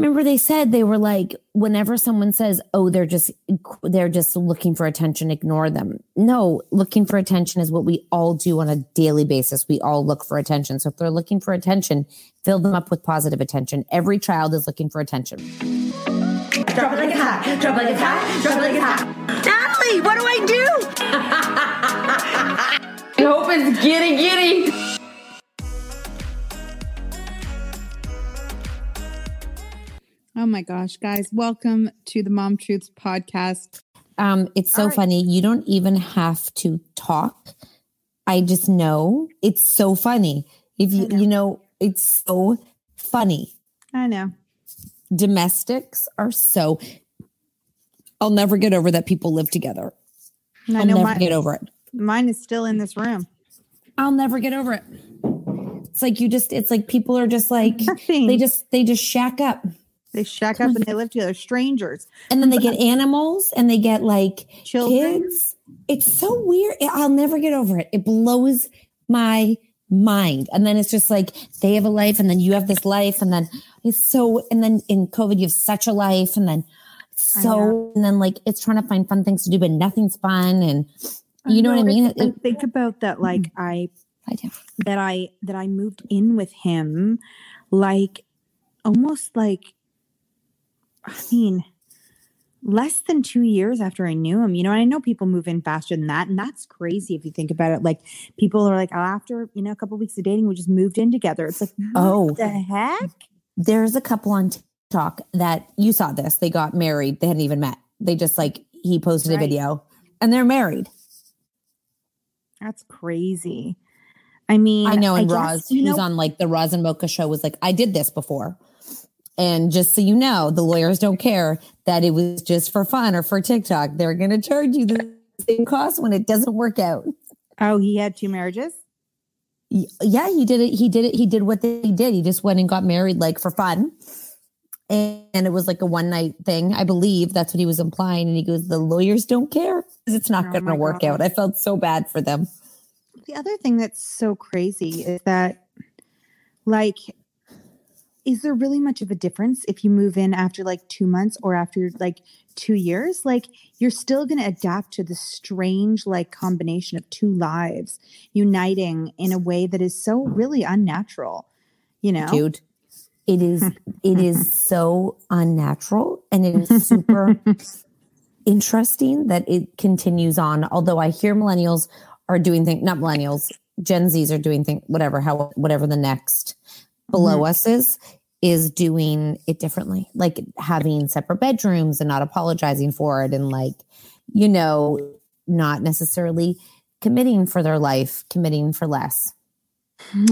Remember they said they were like whenever someone says, "Oh, they're just they're just looking for attention, ignore them." No, looking for attention is what we all do on a daily basis. We all look for attention. So if they're looking for attention, fill them up with positive attention. Every child is looking for attention. Drop it like it's hot. Drop it like it's hot. Drop it like it's hot. Natalie, what do I do? I hope it's giddy giddy. Oh my gosh, guys, welcome to the Mom Truths podcast. Um, it's so right. funny. You don't even have to talk. I just know it's so funny. If you, you know, it's so funny. I know. Domestics are so, I'll never get over that people live together. I I'll never get over it. Mine is still in this room. I'll never get over it. It's like you just, it's like people are just like, Nothing. they just, they just shack up. They shack up and they live together, strangers. And then they get animals and they get like Children. kids. It's so weird. I'll never get over it. It blows my mind. And then it's just like they have a life and then you have this life. And then it's so, and then in COVID, you have such a life. And then so, and then like it's trying to find fun things to do, but nothing's fun. And you know, know, what I mean? It, think about that. Like mm. I, I do. that I, that I moved in with him, like almost like I mean, less than two years after I knew him. You know, I know people move in faster than that, and that's crazy if you think about it. Like people are like, oh, after you know a couple of weeks of dating, we just moved in together. It's like, oh, the heck? There's a couple on TikTok that you saw this. They got married. They hadn't even met. They just like he posted right. a video and they're married. That's crazy. I mean, I know. And I Roz, who's on like the Roz and Mocha show, was like, I did this before. And just so you know, the lawyers don't care that it was just for fun or for TikTok. They're going to charge you the same cost when it doesn't work out. Oh, he had two marriages? Yeah, he did it. He did it. He did what he did. He just went and got married like for fun. And it was like a one night thing. I believe that's what he was implying. And he goes, The lawyers don't care because it's not oh going to work God. out. I felt so bad for them. The other thing that's so crazy is that, like, is there really much of a difference if you move in after like two months or after like two years? Like, you're still going to adapt to the strange, like, combination of two lives uniting in a way that is so really unnatural, you know? Dude, it is, it is so unnatural and it is super interesting that it continues on. Although I hear millennials are doing things, not millennials, Gen Zs are doing things, whatever, how, whatever the next below mm-hmm. us is, is doing it differently, like having separate bedrooms and not apologizing for it. And like, you know, not necessarily committing for their life, committing for less.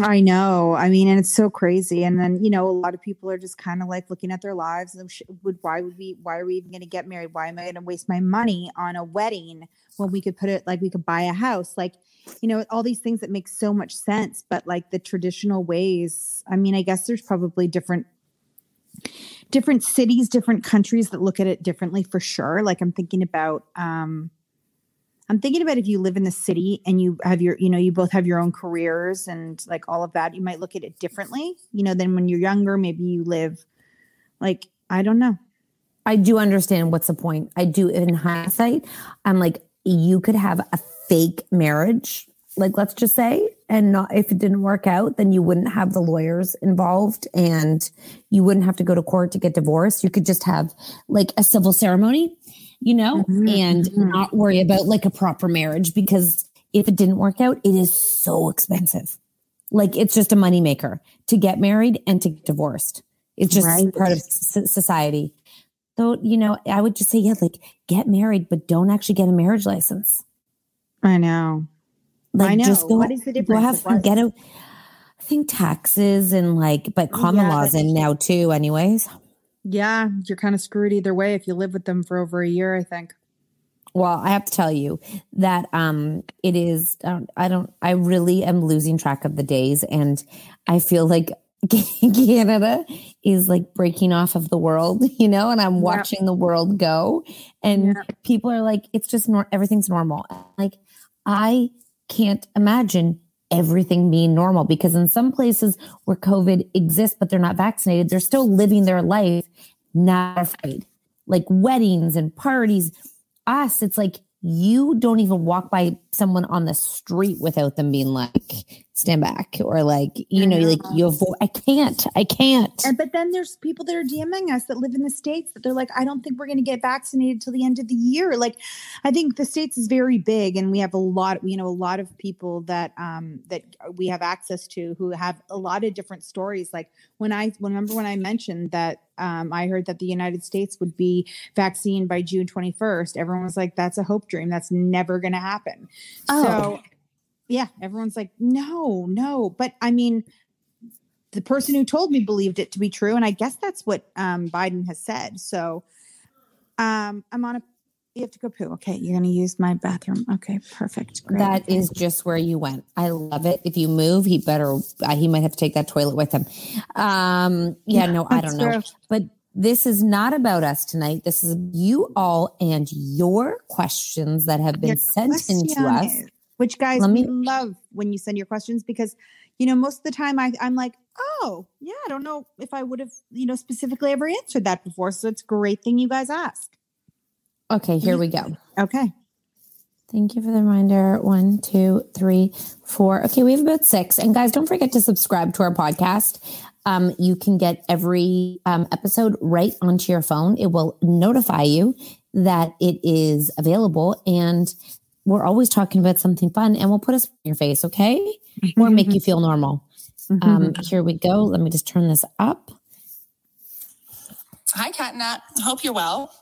I know. I mean, and it's so crazy. And then, you know, a lot of people are just kind of like looking at their lives and would, why would we, why are we even going to get married? Why am I going to waste my money on a wedding when we could put it like we could buy a house? Like, you know, all these things that make so much sense, but like the traditional ways, I mean, I guess there's probably different different cities, different countries that look at it differently for sure. Like I'm thinking about um I'm thinking about if you live in the city and you have your, you know, you both have your own careers and like all of that, you might look at it differently, you know, than when you're younger. Maybe you live like, I don't know. I do understand what's the point. I do in hindsight. I'm like, you could have a fake marriage, like let's just say, and not if it didn't work out, then you wouldn't have the lawyers involved and you wouldn't have to go to court to get divorced. You could just have like a civil ceremony you know, mm-hmm. and mm-hmm. not worry about like a proper marriage because if it didn't work out, it is so expensive. Like it's just a moneymaker to get married and to get divorced. It's just right. part of society. So, you know, I would just say, yeah, like get married, but don't actually get a marriage license. I know. Like, I know. Just go, what is the difference? Go have fun, get a, I think taxes and like, but common yeah, laws in now too, anyways. Yeah, you're kind of screwed either way if you live with them for over a year, I think. Well, I have to tell you that um it is uh, I don't I really am losing track of the days and I feel like Canada is like breaking off of the world, you know, and I'm watching the world go and people are like it's just nor- everything's normal. Like I can't imagine everything being normal because in some places where COVID exists, but they're not vaccinated, they're still living their life not afraid. Like weddings and parties. Us, it's like you don't even walk by someone on the street without them being like stand back or like you know, know. like you avoid i can't i can't and but then there's people that are dming us that live in the states that they're like i don't think we're going to get vaccinated till the end of the year like i think the states is very big and we have a lot you know a lot of people that um that we have access to who have a lot of different stories like when i remember when i mentioned that um, I heard that the United States would be vaccine by June 21st. Everyone was like, that's a hope dream. That's never going to happen. Oh. So, yeah, everyone's like, no, no. But I mean, the person who told me believed it to be true. And I guess that's what um, Biden has said. So um, I'm on a you have to go poo. Okay, you're going to use my bathroom. Okay, perfect. Great. That is just where you went. I love it. If you move, he better. Uh, he might have to take that toilet with him. Um, yeah, no, I don't know. But this is not about us tonight. This is you all and your questions that have been your sent in to us. Which guys, me, we love when you send your questions because you know most of the time I, I'm like, oh yeah, I don't know if I would have you know specifically ever answered that before. So it's a great thing you guys ask. Okay, here we go. Okay. Thank you for the reminder. One, two, three, four. Okay, we have about six. And guys, don't forget to subscribe to our podcast. Um, you can get every um, episode right onto your phone. It will notify you that it is available. And we're always talking about something fun and we'll put us in your face, okay? or make you feel normal. Um, here we go. Let me just turn this up. Hi, Kat Nat. Hope you're well.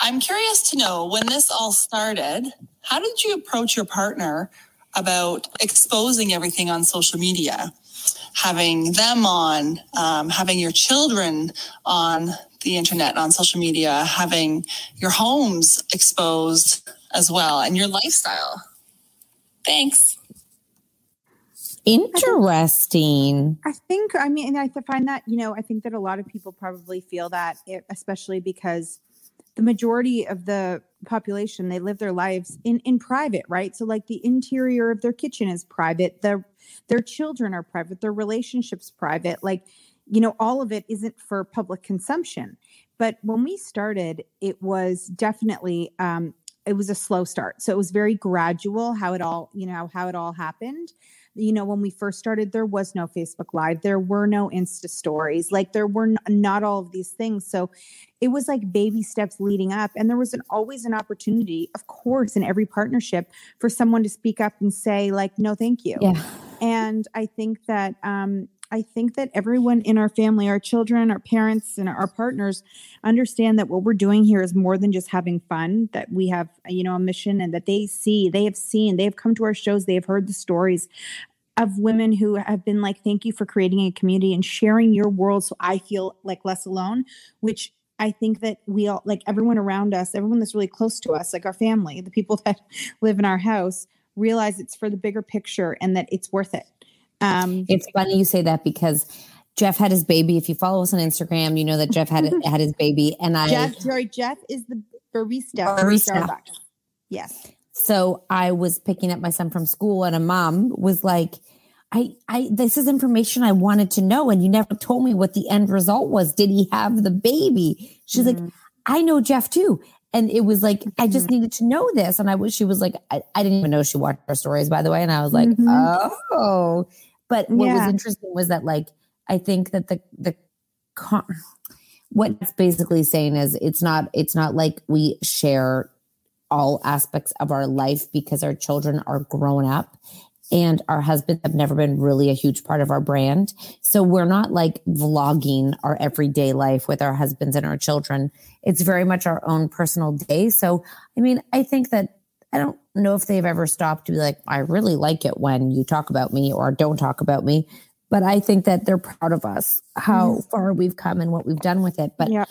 I'm curious to know when this all started, how did you approach your partner about exposing everything on social media? Having them on, um, having your children on the internet, on social media, having your homes exposed as well, and your lifestyle. Thanks. Interesting. I think, I mean, I find that, you know, I think that a lot of people probably feel that, it, especially because the majority of the population they live their lives in in private right so like the interior of their kitchen is private their their children are private their relationships private like you know all of it isn't for public consumption but when we started it was definitely um it was a slow start so it was very gradual how it all you know how it all happened you know, when we first started, there was no Facebook Live, there were no Insta stories, like there were n- not all of these things. So it was like baby steps leading up. And there was an, always an opportunity, of course, in every partnership for someone to speak up and say, like, no, thank you. Yeah. And I think that, um, I think that everyone in our family, our children, our parents, and our partners understand that what we're doing here is more than just having fun, that we have, you know, a mission and that they see, they have seen, they have come to our shows, they have heard the stories of women who have been like, thank you for creating a community and sharing your world so I feel like less alone, which I think that we all, like everyone around us, everyone that's really close to us, like our family, the people that live in our house, realize it's for the bigger picture and that it's worth it. Um, it's funny you say that because Jeff had his baby. If you follow us on Instagram, you know that Jeff had had his baby, and I. Jeff, sorry, Jeff is the barista, barista. Starbucks. Yes. So I was picking up my son from school, and a mom was like, I, I, this is information I wanted to know. And you never told me what the end result was. Did he have the baby? She's mm-hmm. like, I know Jeff too. And it was like, I just mm-hmm. needed to know this. And I was, she was like, I, I, didn't even know she watched our stories, by the way. And I was like, mm-hmm. oh, but what yeah. was interesting was that, like, I think that the, the, con- what it's basically saying is it's not, it's not like we share all aspects of our life because our children are grown up and our husbands have never been really a huge part of our brand. So we're not like vlogging our everyday life with our husbands and our children. It's very much our own personal day. So, I mean, I think that I don't know if they've ever stopped to be like, I really like it when you talk about me or don't talk about me. But I think that they're proud of us, how mm. far we've come and what we've done with it. But yeah.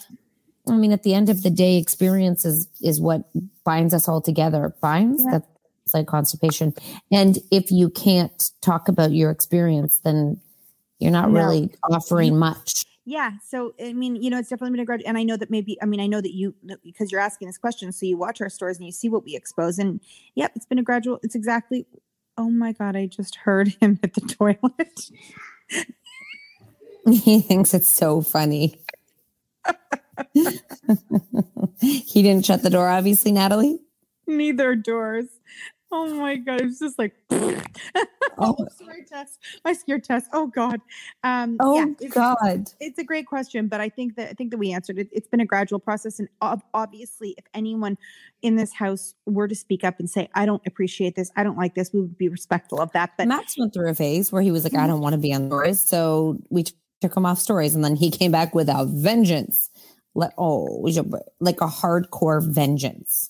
I mean, at the end of the day, experience is, is what binds us all together. Binds, yeah like constipation. And if you can't talk about your experience, then you're not no. really offering much. Yeah. So, I mean, you know, it's definitely been a grudge. And I know that maybe, I mean, I know that you, because you're asking this question, so you watch our stories and you see what we expose. And yep, it's been a gradual, it's exactly, oh my God, I just heard him at the toilet. he thinks it's so funny. he didn't shut the door, obviously, Natalie. Neither doors. Oh my god, it was just like oh, sorry, Tess. My scared Tess. Oh god. Um, oh yeah, it's, god. It's a great question, but I think that I think that we answered it. It's been a gradual process, and obviously, if anyone in this house were to speak up and say, "I don't appreciate this. I don't like this," we would be respectful of that. But Max went through a phase where he was like, "I don't want to be on stories," so we took him off stories, and then he came back with a vengeance. Like, oh, like a hardcore vengeance.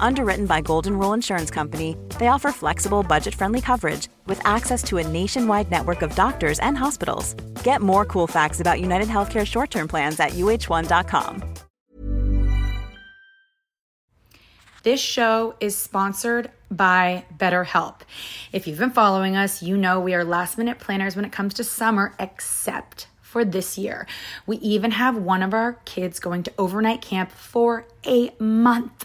Underwritten by Golden Rule Insurance Company, they offer flexible, budget friendly coverage with access to a nationwide network of doctors and hospitals. Get more cool facts about United Healthcare short term plans at uh1.com. This show is sponsored by BetterHelp. If you've been following us, you know we are last minute planners when it comes to summer, except for this year. We even have one of our kids going to overnight camp for a month,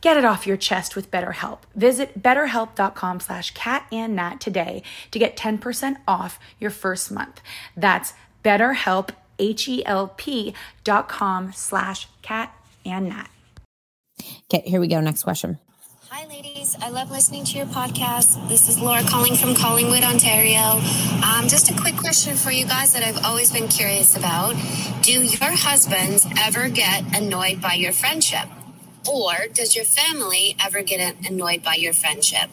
Get it off your chest with BetterHelp. Visit betterhelp.com slash catandnat today to get 10% off your first month. That's betterhelp, H-E-L-P dot com slash catandnat. Okay, here we go. Next question. Hi, ladies. I love listening to your podcast. This is Laura calling from Collingwood, Ontario. Um, just a quick question for you guys that I've always been curious about. Do your husbands ever get annoyed by your friendship? Or does your family ever get annoyed by your friendship?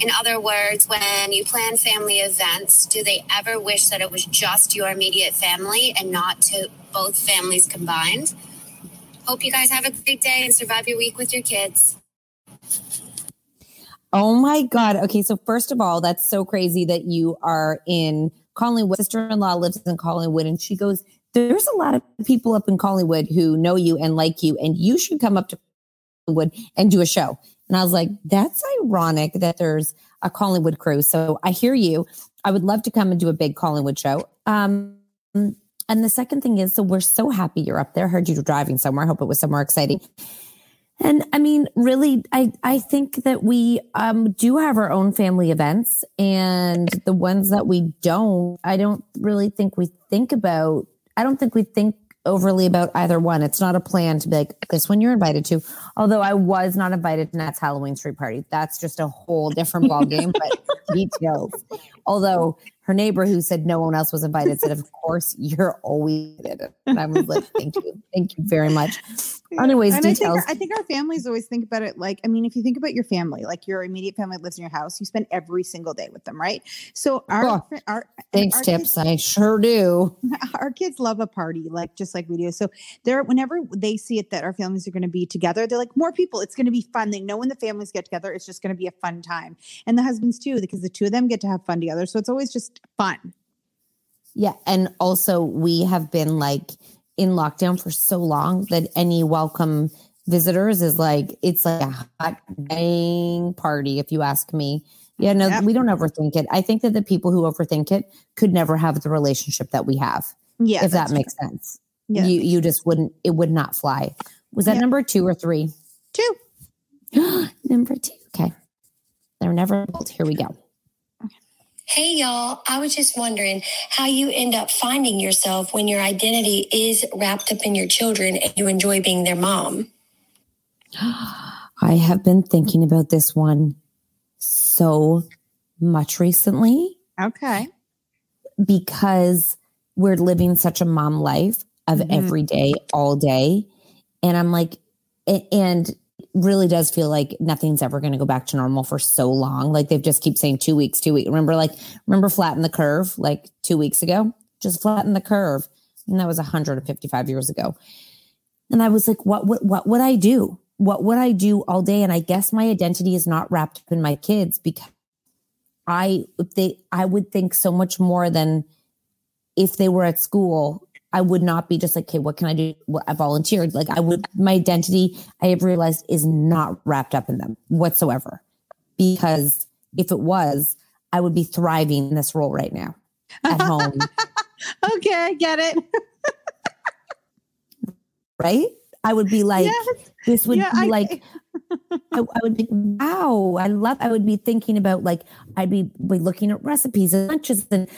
In other words, when you plan family events, do they ever wish that it was just your immediate family and not to both families combined? Hope you guys have a great day and survive your week with your kids. Oh my God. Okay. So, first of all, that's so crazy that you are in Collingwood. Sister in law lives in Collingwood, and she goes, There's a lot of people up in Collingwood who know you and like you, and you should come up to Collingwood and do a show. And I was like, That's ironic that there's a Collingwood crew. So, I hear you. I would love to come and do a big Collingwood show. Um, and the second thing is, so we're so happy you're up there. Heard you were driving somewhere. I hope it was somewhere exciting. And I mean, really, I, I think that we um, do have our own family events and the ones that we don't, I don't really think we think about, I don't think we think overly about either one. It's not a plan to be like, this one you're invited to. Although I was not invited to Nat's Halloween street party. That's just a whole different ball game, but details. Although her neighbor who said no one else was invited said, of course, you're always invited. And I was like, thank you. Thank you very much. Anyways, and details. I think, I think our families always think about it like, I mean, if you think about your family, like your immediate family lives in your house, you spend every single day with them, right? So our, Oh, our Thanks, our tips. I sure do. our kids love a party, like just like we do. So they're whenever they see it that our families are going to be together, they're like, more people, it's going to be fun. They know when the families get together, it's just going to be a fun time. And the husbands too, because the two of them get to have fun together. So it's always just fun. Yeah. And also, we have been like in lockdown for so long that any welcome visitors is like, it's like a hot dang party, if you ask me. Yeah, no, Yep. we don't overthink it. I think that the people who overthink it could never have the relationship that we have. Yeah, if that makes sense. Yeah. You you just wouldn't it would not fly. Was that Yeah. number two or three? Two. number two. Okay. They're never bold. Here we go. Hey, y'all. I was just wondering how you end up finding yourself when your identity is wrapped up in your children and you enjoy being their mom. I have been thinking about this one so much recently Okay. because we're living such a mom life of Mhm. every day, all day. And I'm like, and really does feel like nothing's ever going to go back to normal for so long. Like they've just keep saying two weeks, two weeks. Remember, like, remember flatten the curve like two weeks ago? Just flatten the curve. And that was 155 years ago. And I was like, what, what, what would I do? What would I do all day? And I guess my identity is not wrapped up in my kids because I they I would think so much more than if they were at school. I would not be just like, okay, what can I do? Well, I volunteered. Like I would, my identity, I have realized is not wrapped up in them whatsoever. Because if it was, I would be thriving in this role right now at home. okay, I get it. right? I would be like, yes. this would Yeah, be I- like, I, I would be, wow, I love, I would be thinking about like, I'd be, be looking at recipes and lunches and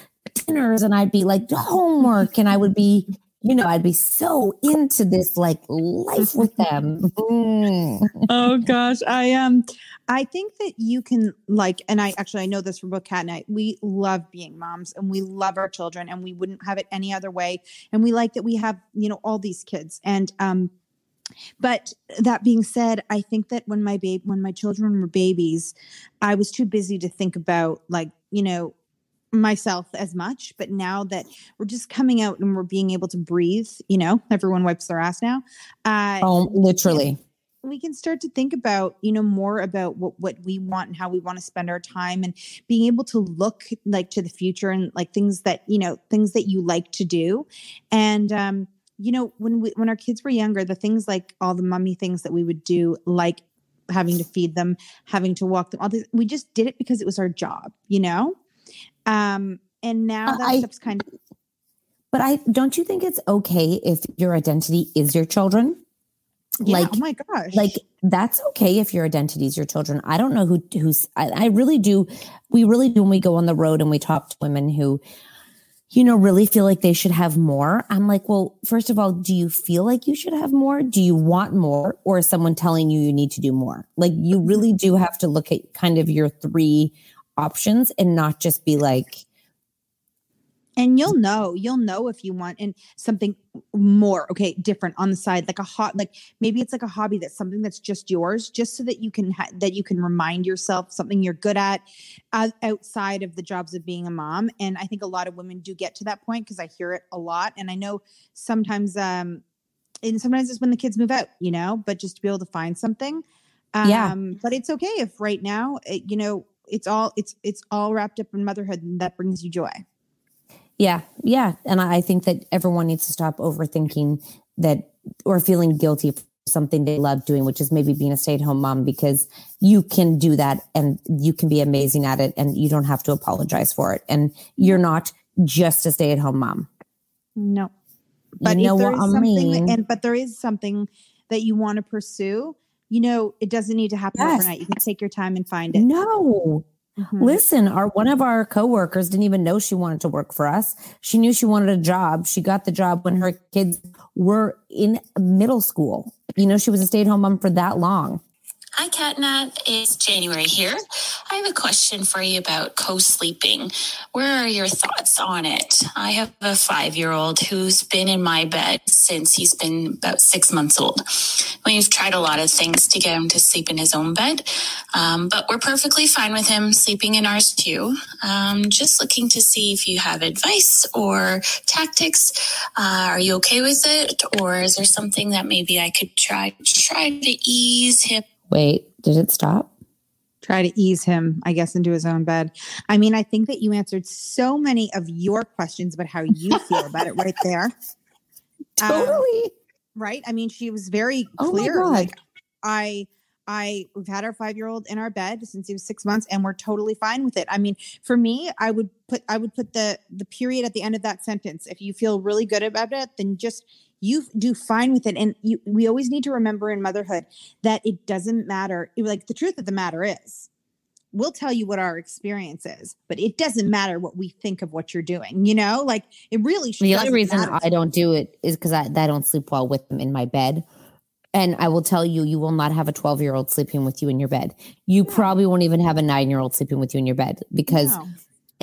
dinners and I'd be like homework and I would be, you know, I'd be so into this like life with them. Mm. oh gosh i um i think that you can like and i actually i know this from both Kat and i we love being moms and we love our children and we wouldn't have it any other way and we like that we have you know all these kids and um but that being said i think that when my babe when my children were babies i was too busy to think about like you know myself as much but now that we're just coming out and we're being able to breathe you know everyone wipes their ass now uh Oh, literally. we can start to think about you know more about what what we want and how we want to spend our time and being able to look like to the future and like things that you know things that you like to do and um you know when we when our kids were younger the things like all the mummy things that we would do like having to feed them having to walk them all this we just did it because it was our job you know um and now Uh, that I- stuff's kind of But I don't you think it's okay if your identity is your children? yeah, like oh my gosh like that's okay if your identity is your children. I don't know who who's I, I really do. We really do when we go on the road and we talk to women who, you know, really feel like they should have more. I'm like, well, first of all, do you feel like you should have more? Do you want more, or is someone telling you you need to do more? Like, you really do have to look at kind of your three options and not just be like, and you'll know you'll know if you want and something more okay different on the side like a hot like maybe it's like a hobby that's something that's just yours just so that you can ha- that you can remind yourself something you're good at uh, outside of the jobs of being a mom. And i think a lot of women do get to that point because i hear it a lot. And i know sometimes um and sometimes it's when the kids move out you know but just to be able to find something. Um Yeah. but it's okay if right now it, you know it's all it's it's all wrapped up in motherhood and that brings you joy Yeah, yeah. And I think that everyone needs to stop overthinking that or feeling guilty for something they love doing, which is maybe being a stay at home mom, because you can do that and you can be amazing at it and you don't have to apologize for it. And you're not just a stay at home mom. No. You But know what is I something mean? and but there is something that you want to pursue, you know, it doesn't need to happen Yes. overnight. You can take your time and find it. No. Mhm. Listen, our one of our coworkers didn't even know she wanted to work for us. She knew she wanted a job. She got the job when her kids were in middle school. You know, she was a stay-at-home mom for that long. Hi, Catnat. It's January here. I have a question for you about co sleeping. Where are your thoughts on it? I have a five year old who's been in my bed since he's been about six months old. We've tried a lot of things to get him to sleep in his own bed, um, but we're perfectly fine with him sleeping in ours too. Um, just looking to see if you have advice or tactics. Uh, are you okay with it? Or is there something that maybe I could try, try to ease him? Wait, did it stop? Try to ease him, I guess, into his own bed. I mean, I think that you answered so many of your questions about how you feel about it right there. Um, Totally. right? I mean, she was very Oh clear. God. Like, I, I, we've had our five year old in our bed since he was six months, and we're totally fine with it. I mean, for me, I would put, I would put the the period at the end of that sentence. If you feel really good about it, then just you do fine with it. And you, we always need to remember in motherhood that it doesn't matter. Like the truth of the matter is. We'll tell you what our experience is, but it doesn't matter what we think of what you're doing. You know, like it really. The only reason matter. I don't do it is because I, I don't sleep well with them in my bed. And I will tell you, you will not have a 12 year old sleeping with you in your bed. You probably won't even have a nine year old sleeping with you in your bed because, No.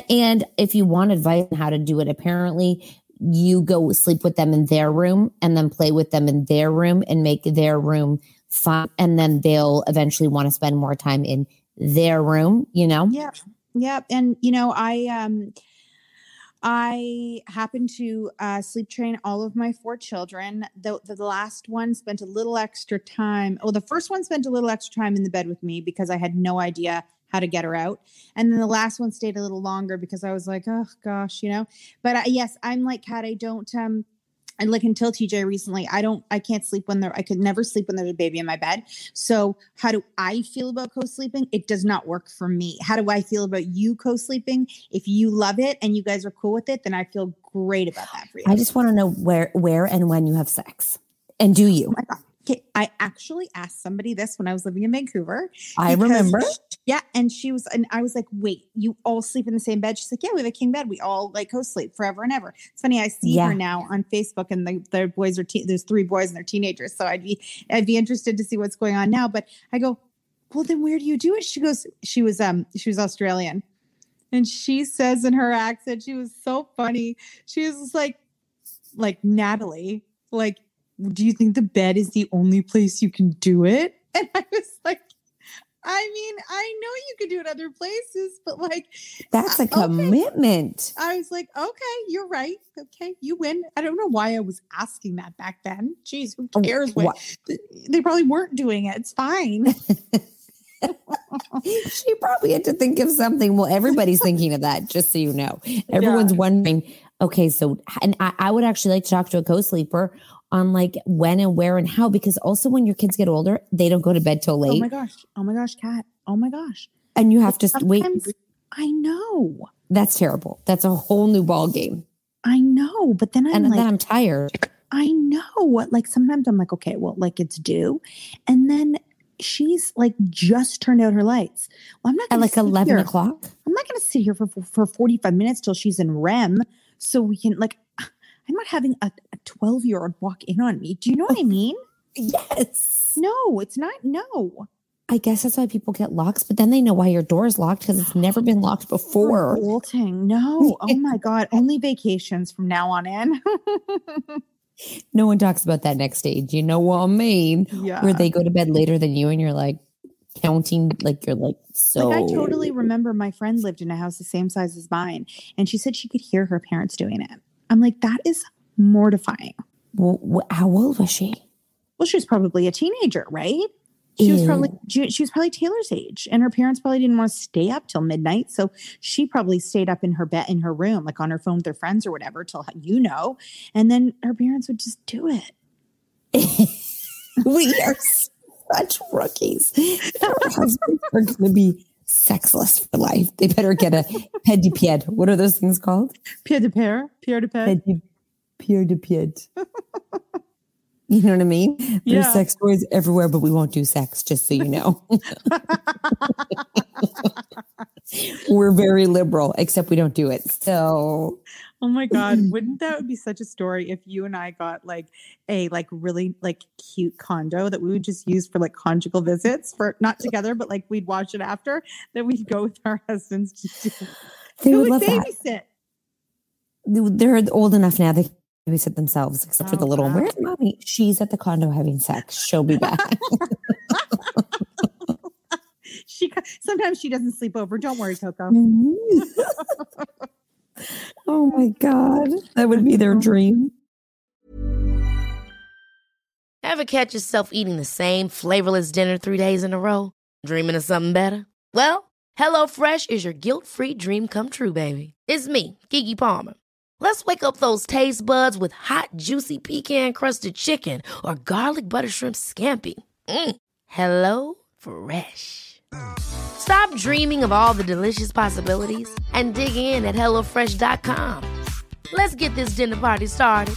and if you want advice on how to do it, apparently you go sleep with them in their room and then play with them in their room and make their room fun. And then they'll eventually want to spend more time in their room, you know? Yeah. Yeah. And you know, I um I happen to uh, sleep train all of my four children. The, the last one spent a little extra time. Well, the first one spent a little extra time in the bed with me because I had no idea how to get her out. And then the last one stayed a little longer because I was like, oh gosh, you know. But uh, yes, I'm like Kat. I don't um and like until TJ recently, I don't, I can't sleep when there, I could never sleep when there's a baby in my bed. So, how do I feel about co sleeping? It does not work for me. How do I feel about you co sleeping? If you love it and you guys are cool with it, then I feel great about that for you. I just want to know where, where, and when you have sex, and do you? Oh my God. Okay, I actually asked somebody this when I was living in Vancouver. I remember. Yeah, and she was, and I was like, "Wait, you all sleep in the same bed?" She's like, "Yeah, we have a king bed. We all like co-sleep forever and ever." It's funny. I see Yeah. her now on Facebook, and the, the boys are te- there's three boys and they're teenagers. So I'd be I'd be interested to see what's going on now. But I go, "Well, then where do you do it?" She goes, "She was um she was Australian." And she says in her accent, she was so funny. She was like, like Natalie, like, do you think the bed is the only place you can do it? And I was like, I mean, I know you could do it other places, but like, That's a uh, okay. commitment. I was like, okay, you're right. Okay, you win. I don't know why I was asking that back then. Jeez, who cares? What? They probably weren't doing it. It's fine. she probably had to think of something. Well, everybody's thinking of that, just so you know. Everyone's wondering, okay, so, and I, I would actually like to talk to a co sleeper on like when and where and how, because also when your kids get older, they don't go to bed till late. Oh my gosh. Oh my gosh, Kat. Oh my gosh. and you have to wait. I know. That's terrible. That's a whole new ball game. I know. But then I'm and like, then I'm tired. I know. What like sometimes I'm like, okay, well, like it's due. And then she's like just turned out her lights. Well, I'm not At like 11 here- o'clock. I'm not gonna sit here for, for 45 minutes till she's in REM. So we can like I'm not having a 12 year old walk in on me. Do you know what I mean? Yes. No, it's not no. I guess that's why people get locks, but then they know why your door is locked because it's never been locked before. Bolting. No. Oh my God. Only vacations from now on in. No one talks about that next stage. You know what I mean? Yeah. Where they go to bed later than you and you're like counting, like you're like so. Like I totally remember my friend lived in a house the same size as mine, and she said she could hear her parents doing it. I'm like, that is mortifying. Well, how old was she? Well, she was probably a teenager, right? She was probably she she was probably Taylor's age, and her parents probably didn't want to stay up till midnight, so she probably stayed up in her bed in her room, like on her phone with her friends or whatever, till you know, and then her parents would just do it. we are such rookies. Our husbands are going to be sexless for life. They better get a ped de pied. What are those things called? Pierre de pair, Pierre de pair. Ped pied de pied. You know what I mean? There's Yeah. sex toys everywhere, but we won't do sex, just so you know. We're very liberal, except we don't do it. So Oh my god, wouldn't that be such a story if you and I got like a like really like cute condo that we would just use for like conjugal visits for not together, but like we'd watch it after that we'd go with our husbands to do. They Who would love that. babysit. they're old enough now they can babysit themselves, except for Oh, the little one. wow. Where's mommy? She's at the condo having sex. She'll be back. She sometimes she doesn't sleep over. Don't worry, Coco. Mm-hmm. Oh my God. That would be their dream. Ever catch yourself eating the same flavorless dinner three days in a row? Dreaming of something better? Well, HelloFresh is your guilt free dream come true, baby. It's me, Keke Palmer. Let's wake up those taste buds with hot, juicy pecan crusted chicken or garlic butter shrimp scampi. Mm. Hello Fresh. Stop dreaming of all the delicious possibilities and dig in at HelloFresh.com. Let's get this dinner party started.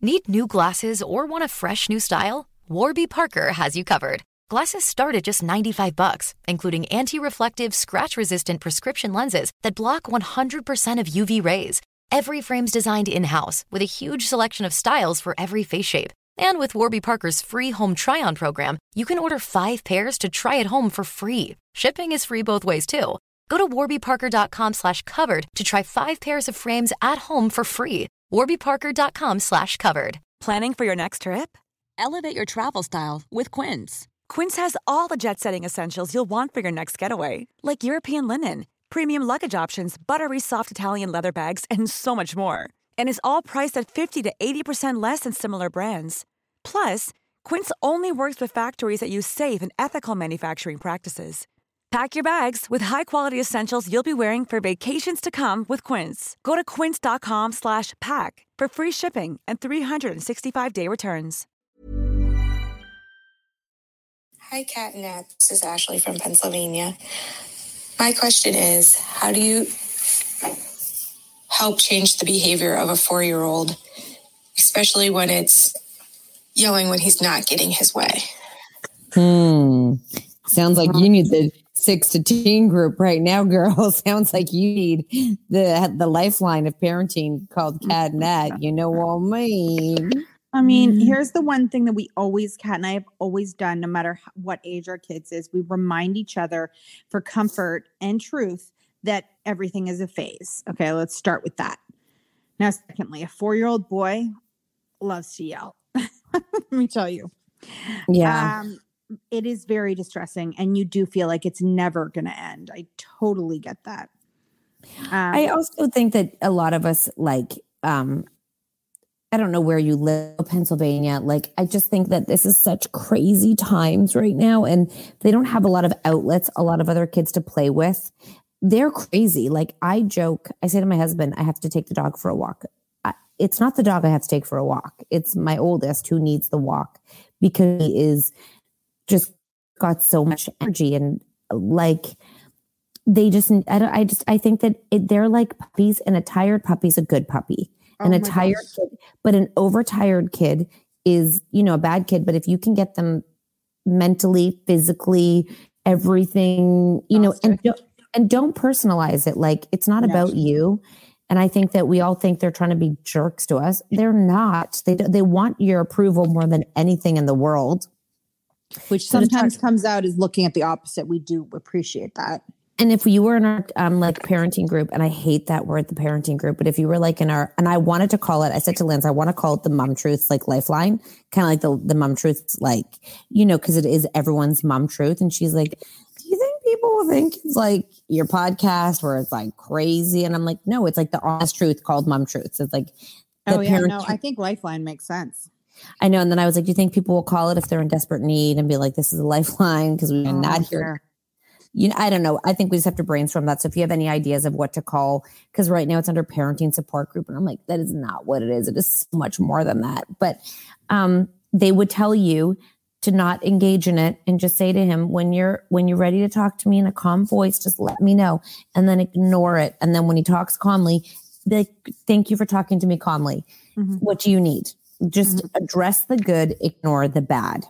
Need new glasses or want a fresh new style? Warby Parker has you covered. Glasses start at just 95 bucks, including anti-reflective, scratch-resistant prescription lenses that block 100% of UV rays. Every frame's designed in-house with a huge selection of styles for every face shape. And with Warby Parker's free home try-on program, you can order 5 pairs to try at home for free. Shipping is free both ways too. Go to warbyparker.com slash covered to try 5 pairs of frames at home for free. warbyparker.com slash covered. Planning for your next trip? Elevate your travel style with Quince. Quince has all the jet setting essentials you'll want for your next getaway, like European linen, premium luggage options, buttery soft Italian leather bags, and so much more. And is all priced at 50 to 80% less than similar brands. Plus, Quince only works with factories that use safe and ethical manufacturing practices. Pack your bags with high-quality essentials you'll be wearing for vacations to come with Quince. Go to quince.com/pack for free shipping and 365-day returns. Hi, Kat and Nat. This is Ashley from Pennsylvania. My question is how do you help change the behavior of a four year old, especially when it's yelling when he's not getting his way? Hmm. Sounds like you need the six to tween group right now, girl. Sounds like you need the the lifeline of parenting called Cat and Nat. You know what I mean? I mean, here's the one thing that we always, Kat and I have always done, no matter what age our kids is, we remind each other for comfort and truth that everything is a phase. Okay, let's start with that. Now, secondly, a four year old boy loves to yell. Let me tell you. Yeah. Um, it is very distressing, and you do feel like it's never going to end. I totally get that. Um, I also think that a lot of us like um I don't know where you live, Pennsylvania. Like I just think that this is such crazy times right now and they don't have a lot of outlets, a lot of other kids to play with. They're crazy. Like I joke, I say to my husband, I have to take the dog for a walk. I, it's not the dog I have to take for a walk. It's my oldest who needs the walk because he is just got so much energy and like they just I don't I just I think that it, they're like puppies and a tired puppy's a good puppy and Oh a tired gosh. kid but an overtired kid is you know a bad kid but if you can get them mentally physically everything you know and don't, and don't personalize it like it's not about you and I think that we all think they're trying to be jerks to us. They're not. They they want your approval more than anything in the world. which sometimes comes out as looking at the opposite. We do appreciate that. And if you were in our um like parenting group, and I hate that word, the parenting group, but if you were like in our, and I wanted to call it, I said to Linz, I want to call it the mom truths like lifeline, kind of like the the mom truths, like you know, because it is everyone's mom truth. And she's like, do you think people will think it's like your podcast where it's like crazy? And I'm like, no, it's like the honest truth called mom truths. It's like the Oh yeah, no, I think Lifeline makes sense. I know. And then I was like, do you think people will call it if they're in desperate need and be like, this is a lifeline because we're Oh, not here? sure. You know, I don't know. I think we just have to brainstorm that. So if you have any ideas of what to call, because right now it's under parenting support group, and I'm like, that is not what it is. It is so much more than that. But um, they would tell you to not engage in it and just say to him, when you're when you're ready to talk to me in a calm voice, just let me know, and then ignore it. And then when he talks calmly, be like, thank you for talking to me calmly. Mm-hmm. What do you need? Just address the good, ignore the bad.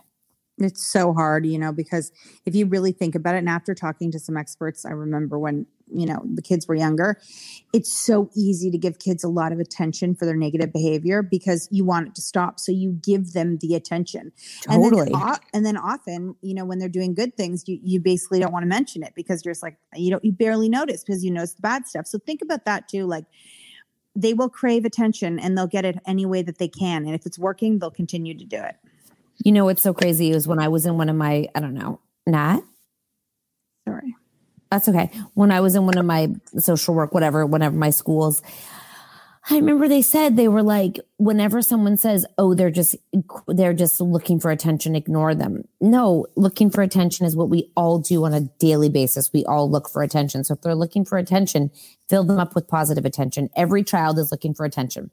It's so hard, you know, because if you really think about it, and after talking to some experts, I remember when, you know, the kids were younger, it's so easy to give kids a lot of attention for their negative behavior because you want it to stop. So you give them the attention. Totally. And then, and then often, you know, when they're doing good things, you, you basically don't want to mention it because you're just like, you don't, you barely notice because you notice the bad stuff. So think about that too. Like, they will crave attention and they'll get it any way that they can. And if it's working, they'll continue to do it. You know what's so crazy is when I was in one of my, I don't know, Nat. Sorry. That's okay. When I was in one of my social work, whatever, whenever my schools, I remember they said they were like, whenever someone says, "Oh, they're just they're just looking for attention," ignore them. No, looking for attention is what we all do on a daily basis. We all look for attention. So if they're looking for attention, fill them up with positive attention. Every child is looking for attention.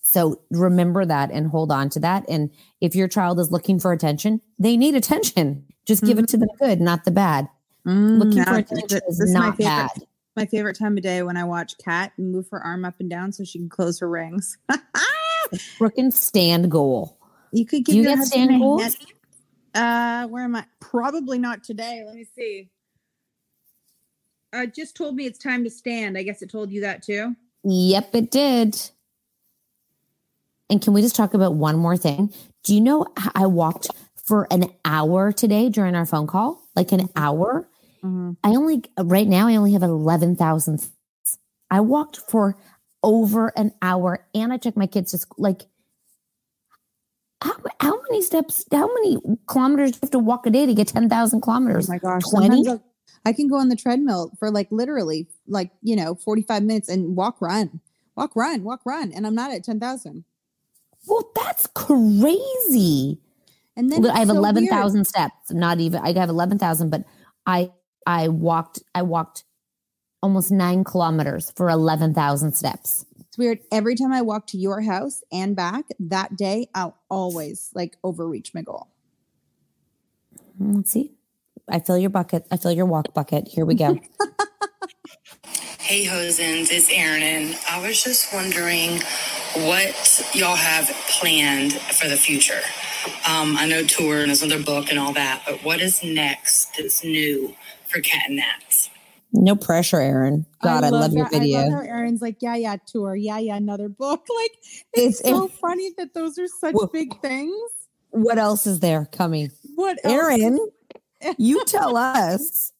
So remember that and hold on to that. And if your child is looking for attention, they need attention. Just give it mm-hmm. to them good, not the bad. Looking now for attention is this is my not favorite- bad. My favorite time of day when I watch Kat move her arm up and down so she can close her rings. Frickin' stand goal. You could give you your get stand a goals? hand- Uh, where am I? Probably not today. Let me see. Uh, just told me it's time to stand. I guess it told you that too. Yep, it did. And can we just talk about one more thing? Do you know I walked for an hour today during our phone call? Like an hour? Mm-hmm. I only, right now, I only have 11,000. I walked for over an hour and I took my kids to school. Like, how, how many steps, how many kilometers do you have to walk a day to get 10,000 kilometers? Oh my gosh. 20? I'll- can go on the treadmill for like literally like, you know, 45 minutes and walk, run, walk, run, walk, run. And I'm not at 10,000. Well, that's crazy. And then I have so eleven weird. thousand steps. Not even I have eleven thousand, but I I walked I walked almost nine kilometers for eleven thousand steps. It's weird. Every time I walk to your house and back that day, I'll always like overreach my goal. Let's see. I fill your bucket. I fill your walk bucket. Here we go. Hey, Hosens, it's Erin. and I was just wondering what y'all have planned for the future. Um, I know tour and another book and all that, but what is next that's new for Cat and Nats? no pressure, Erin. God, I, love, your video. I love how Erin's like, yeah, yeah, tour, yeah, yeah, another book. Like, it's, It's- so funny that those are such Whoa. big things. what else is there coming? What, else Erin, you tell us.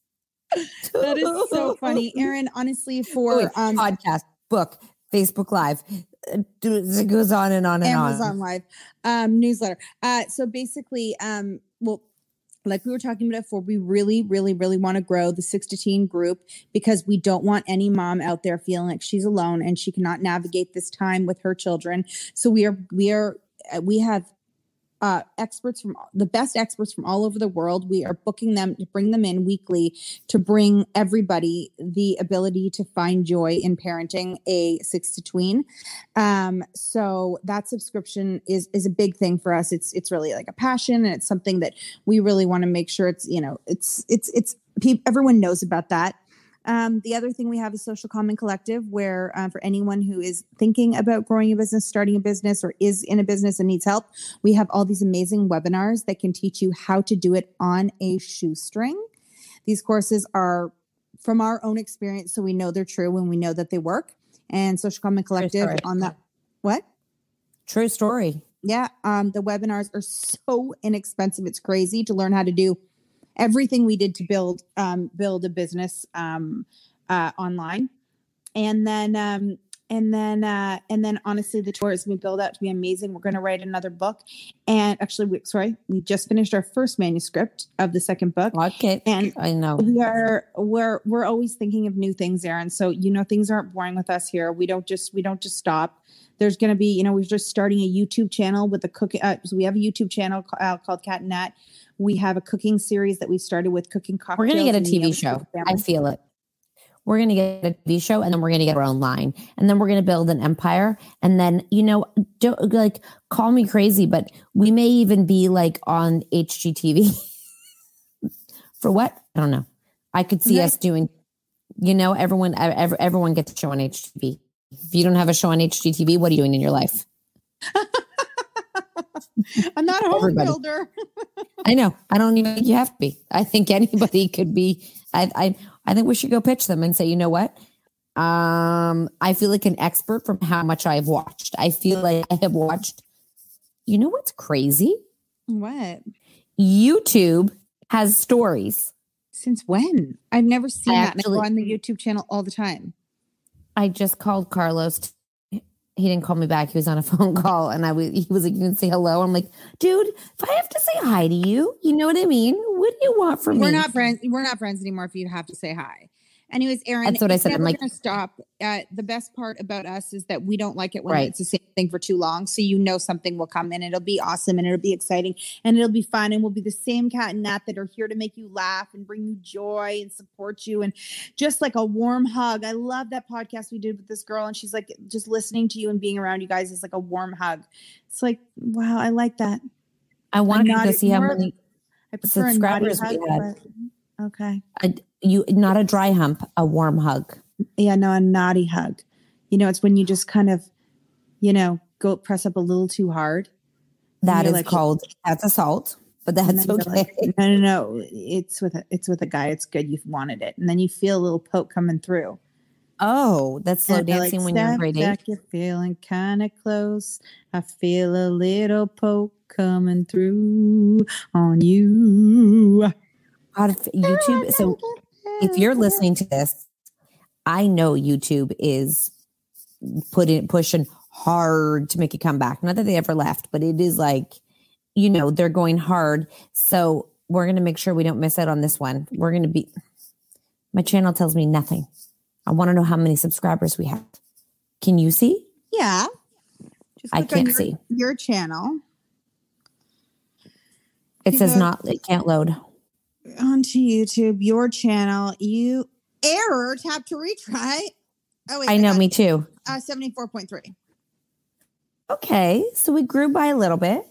that is so funny, Erin. Honestly, Oh, for wait, um, podcast, book, Facebook Live. Uh, It goes on and on and on. Amazon on. Live um, newsletter. Uh, so basically, um, well, like we were talking about before, we really, really, really want to grow the six to tween group because we don't want any mom out there feeling like she's alone and she cannot navigate this time with her children. So we are, we are, we have uh, experts from the best experts from all over the world. We are booking them to bring them in weekly to bring everybody the ability to find joy in parenting a six to tween. Um, so that subscription is is a big thing for us. It's it's really like a passion, and it's something that we really want to make sure it's you know it's it's it's everyone knows about that. Um, the other thing we have is Social Common Collective, where uh, for anyone who is thinking about growing a business, starting a business, or is in a business and needs help, we have all these amazing webinars that can teach you how to do it on a shoestring. These courses are from our own experience, so we know they're true and we know that they work. And Social Common Collective on that. What? True story. Yeah, um, the webinars are so inexpensive. It's crazy to learn how to do everything we did to build um, build a business um, uh, online, and then um, and then uh, and then honestly, the tours we build out to be amazing. We're going to write another book, and actually, we, sorry, we just finished our first manuscript of the second book. Okay, and I know. we are we're we're always thinking of new things, Erin. So you know, things aren't boring with us here. We don't just we don't just stop there's going to be you know we're just starting a youtube channel with a cook uh, so we have a youtube channel ca- uh, called cat and nat we have a cooking series that we started with cooking cocktails We're gonna get a TV show. I feel it. We're gonna get a TV show, and then we're gonna get our own line, and then we're gonna build an empire. And then you know, don't like call me crazy, but we may even be like on HGTV. For what? I don't know. I could see us doing. You know, everyone, ev- everyone gets a show on HGTV. If you don't have a show on HGTV, what are you doing in your life? i'm not a home Everybody. builder I know. I don't even think you have to be. I think anybody could be. I I I think we should go pitch them and say, you know what? Um, I feel like an expert from how much I've watched. I feel like I have watched. You know what's crazy? what YouTube has stories. since when i've never seen that and I Actually- go on the youtube channel all the time I just called Carlos. He didn't call me back. He was on a phone call, and I was. He was like, "You can say hello." I'm like, "Dude, if I have to say hi to you, you know what I mean? What do you want from me? we're not friends we're not friends anymore if you have to say hi anyways erin That's what I said. I'm like- stop uh, the best part about us is that we don't like it when Right. it's the same thing for too long so you know something will come in it'll be awesome and it'll be exciting and it'll be fun and we'll be the same cat and nat that are here to make you laugh and bring you joy and support you and just like a warm hug i love that podcast we did with this girl and she's like just listening to you and being around you guys is like a warm hug it's like wow i like that I wanted naughty- to see how many I prefer a subscribers we hug, had. but- okay a, you not a dry hump, a warm hug. Yeah, no, a naughty hug. You know, it's when you just kind of, you know, go press up a little too hard. That is like- called that's assault, but that's okay. like, no, no, no. It's with a it's with a guy. It's good. You've wanted it, and then you feel a little poke coming through. oh, that's slow dancing like, when you're in "Step grade eight. You're feeling kind of close. I feel a little poke coming through on you. God, YouTube. So if you're listening to this, I know YouTube is putting pushing hard to make you come back. Not that they ever left, but it is like, you know, they're going hard. So we're gonna make sure we don't miss out on this one. We're gonna be. My channel tells me nothing. I want to know how many subscribers we have. Can you see? Yeah. Just I can't your, see. your channel. It You says go not. It can't load. Onto YouTube, your channel. You error. Tap to retry. Oh wait, I know. Me too. Uh, seventy four point three. Okay, so we grew by a little bit,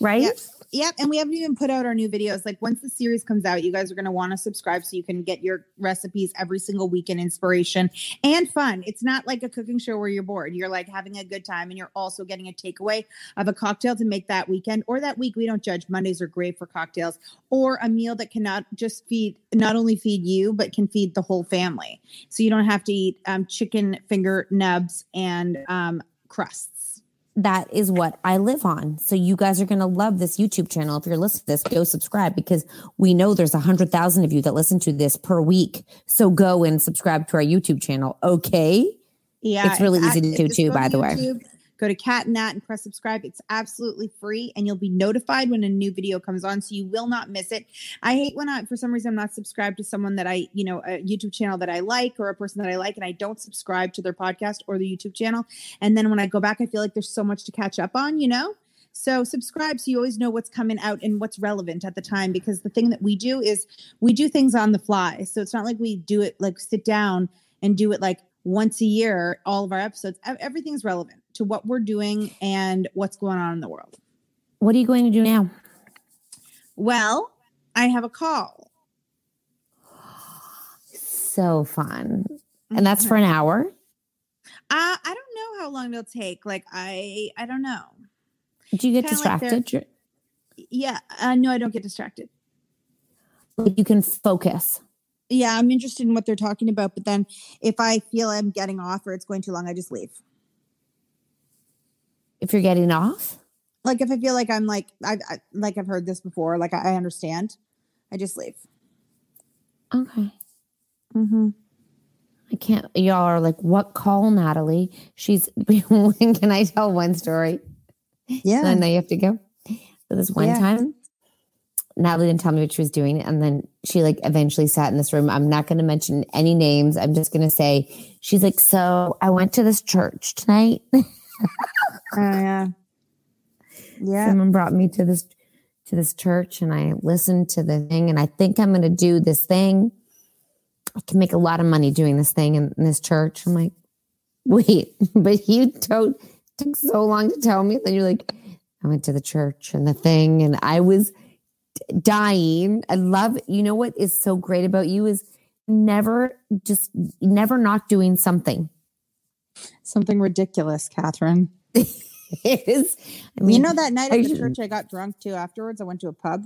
right? Yep. Yep. And we haven't even put out our new videos. Like once the series comes out, you guys are going to want to subscribe so you can get your recipes every single week and inspiration and fun. It's not like a cooking show where you're bored. You're like having a good time and you're also getting a takeaway of a cocktail to make that weekend or that week. We don't judge. Mondays are great for cocktails or a meal that cannot just feed, not only feed you, but can feed the whole family. So you don't have to eat um, chicken finger nubs and um, crusts. That is what I live on. So you guys are going to love this YouTube channel. If you're listening to this, go subscribe because we know there's a hundred thousand of you that listen to this per week. So go and subscribe to our YouTube channel. Okay. Yeah, It's really easy to do too, by the way. Go to Cat and Nat and press subscribe. It's absolutely free, and you'll be notified when a new video comes on, so you will not miss it. I hate when I, for some reason, I'm not subscribed to someone that I, you know, a YouTube channel that I like or a person that I like, and I don't subscribe to their podcast or the YouTube channel. And then when I go back, I feel like there's so much to catch up on, you know. So subscribe so you always know what's coming out and what's relevant at the time because the thing that we do is we do things on the fly. So it's not like we do it like sit down and do it like once a year all of our episodes everything's relevant to what we're doing and what's going on in the world. What are you going to do now? Well, I have a call. So fun. And that's for an hour. Uh, I don't know how long it'll take. Like I I don't know. Do you get Kinda like distracted? Yeah, uh, no, I don't get distracted. Like you can focus. Yeah, I'm interested in what they're talking about, but then if I feel I'm getting off or it's going too long, I just leave. If you're getting off, Like if I feel like I'm like I've I, like I've heard this before, like I, I understand, I just leave. okay. Mm-hmm. I can't. Y'all are like, what call, Natalie? She's. can I tell one story? Yeah. I know you have to go. So this one Yeah. time, Natalie didn't tell me what she was doing, and then she like eventually sat in this room. I'm not going to mention any names. I'm just going to say she's like, so I went to this church tonight. Oh yeah. Yeah. Someone brought me to this to this church, and I listened to the thing, and I think I'm going to do this thing. I can make a lot of money doing this thing in, in this church. I'm like, wait, but you told took so long to tell me. Then you're like, I went to the church and the thing, and I was dying. I love. You know what is so great about you is never just never not doing something. Something ridiculous, Catherine. it is. I you know that night I at the church I got drunk too afterwards? I went to a pub.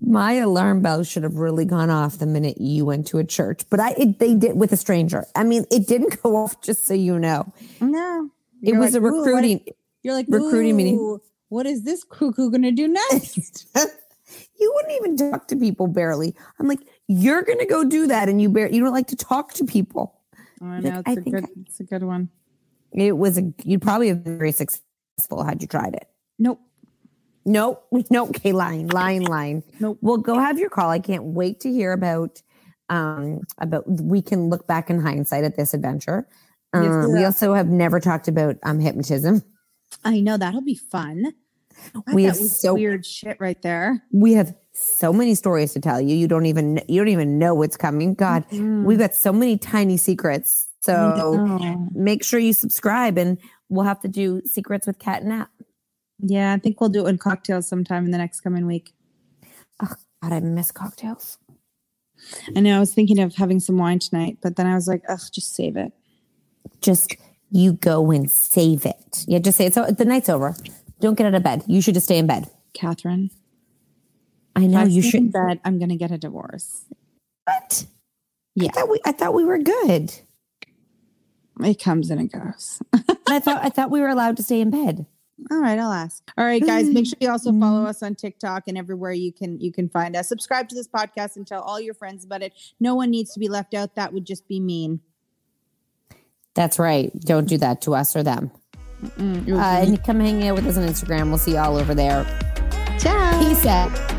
my alarm bell should have really gone off the minute you went to a church, but I it, they did with a stranger. I mean, it didn't go off. Just so you know, No. it You're was like, a recruiting. is-" You're like recruiting meeting. What is this cuckoo gonna do next? you wouldn't even talk to people barely. I'm like, you're gonna go do that, and you bar- you don't like to talk to people. Oh, I Like, know it's I a good it's a good one. It was a you'd probably have been very successful had you tried it. Nope. Nope. Nope. Okay, lying, lying, lying. Nope. Well, go have your call. I can't wait to hear about um about we can look back in hindsight at this adventure. Yes, Uh, we also have never talked about um hypnotism. I know that'll be fun. We have so- weird shit right there. We have so many stories to tell you. You don't even you don't even know what's coming. God, Mhm. we've got so many tiny secrets. So make sure you subscribe and we'll have to do secrets with Cat and Nat. Yeah, I think we'll do it in cocktails sometime in the next coming week. Oh God, I miss cocktails. I know I was thinking of having some wine tonight, but then I was like, ugh, just save it. Just you go and save it. Yeah, just say it. So the night's over. Don't get out of bed. You should just stay in bed. Catherine. I know I you should. bed, I'm gonna get a divorce. What? Yeah. I thought we I thought we were good. It comes and it goes. I thought I thought we were allowed to stay in bed. All right, I'll ask. All right, guys, make sure you also follow us on TikTok and everywhere you can you can find us. Subscribe to this podcast and tell all your friends about it. No one needs to be left out. That would just be mean. That's right. Don't do that to us or them. Mm, Uh, and come hang out with us on Instagram. We'll see you all over there. Ciao. Peace out.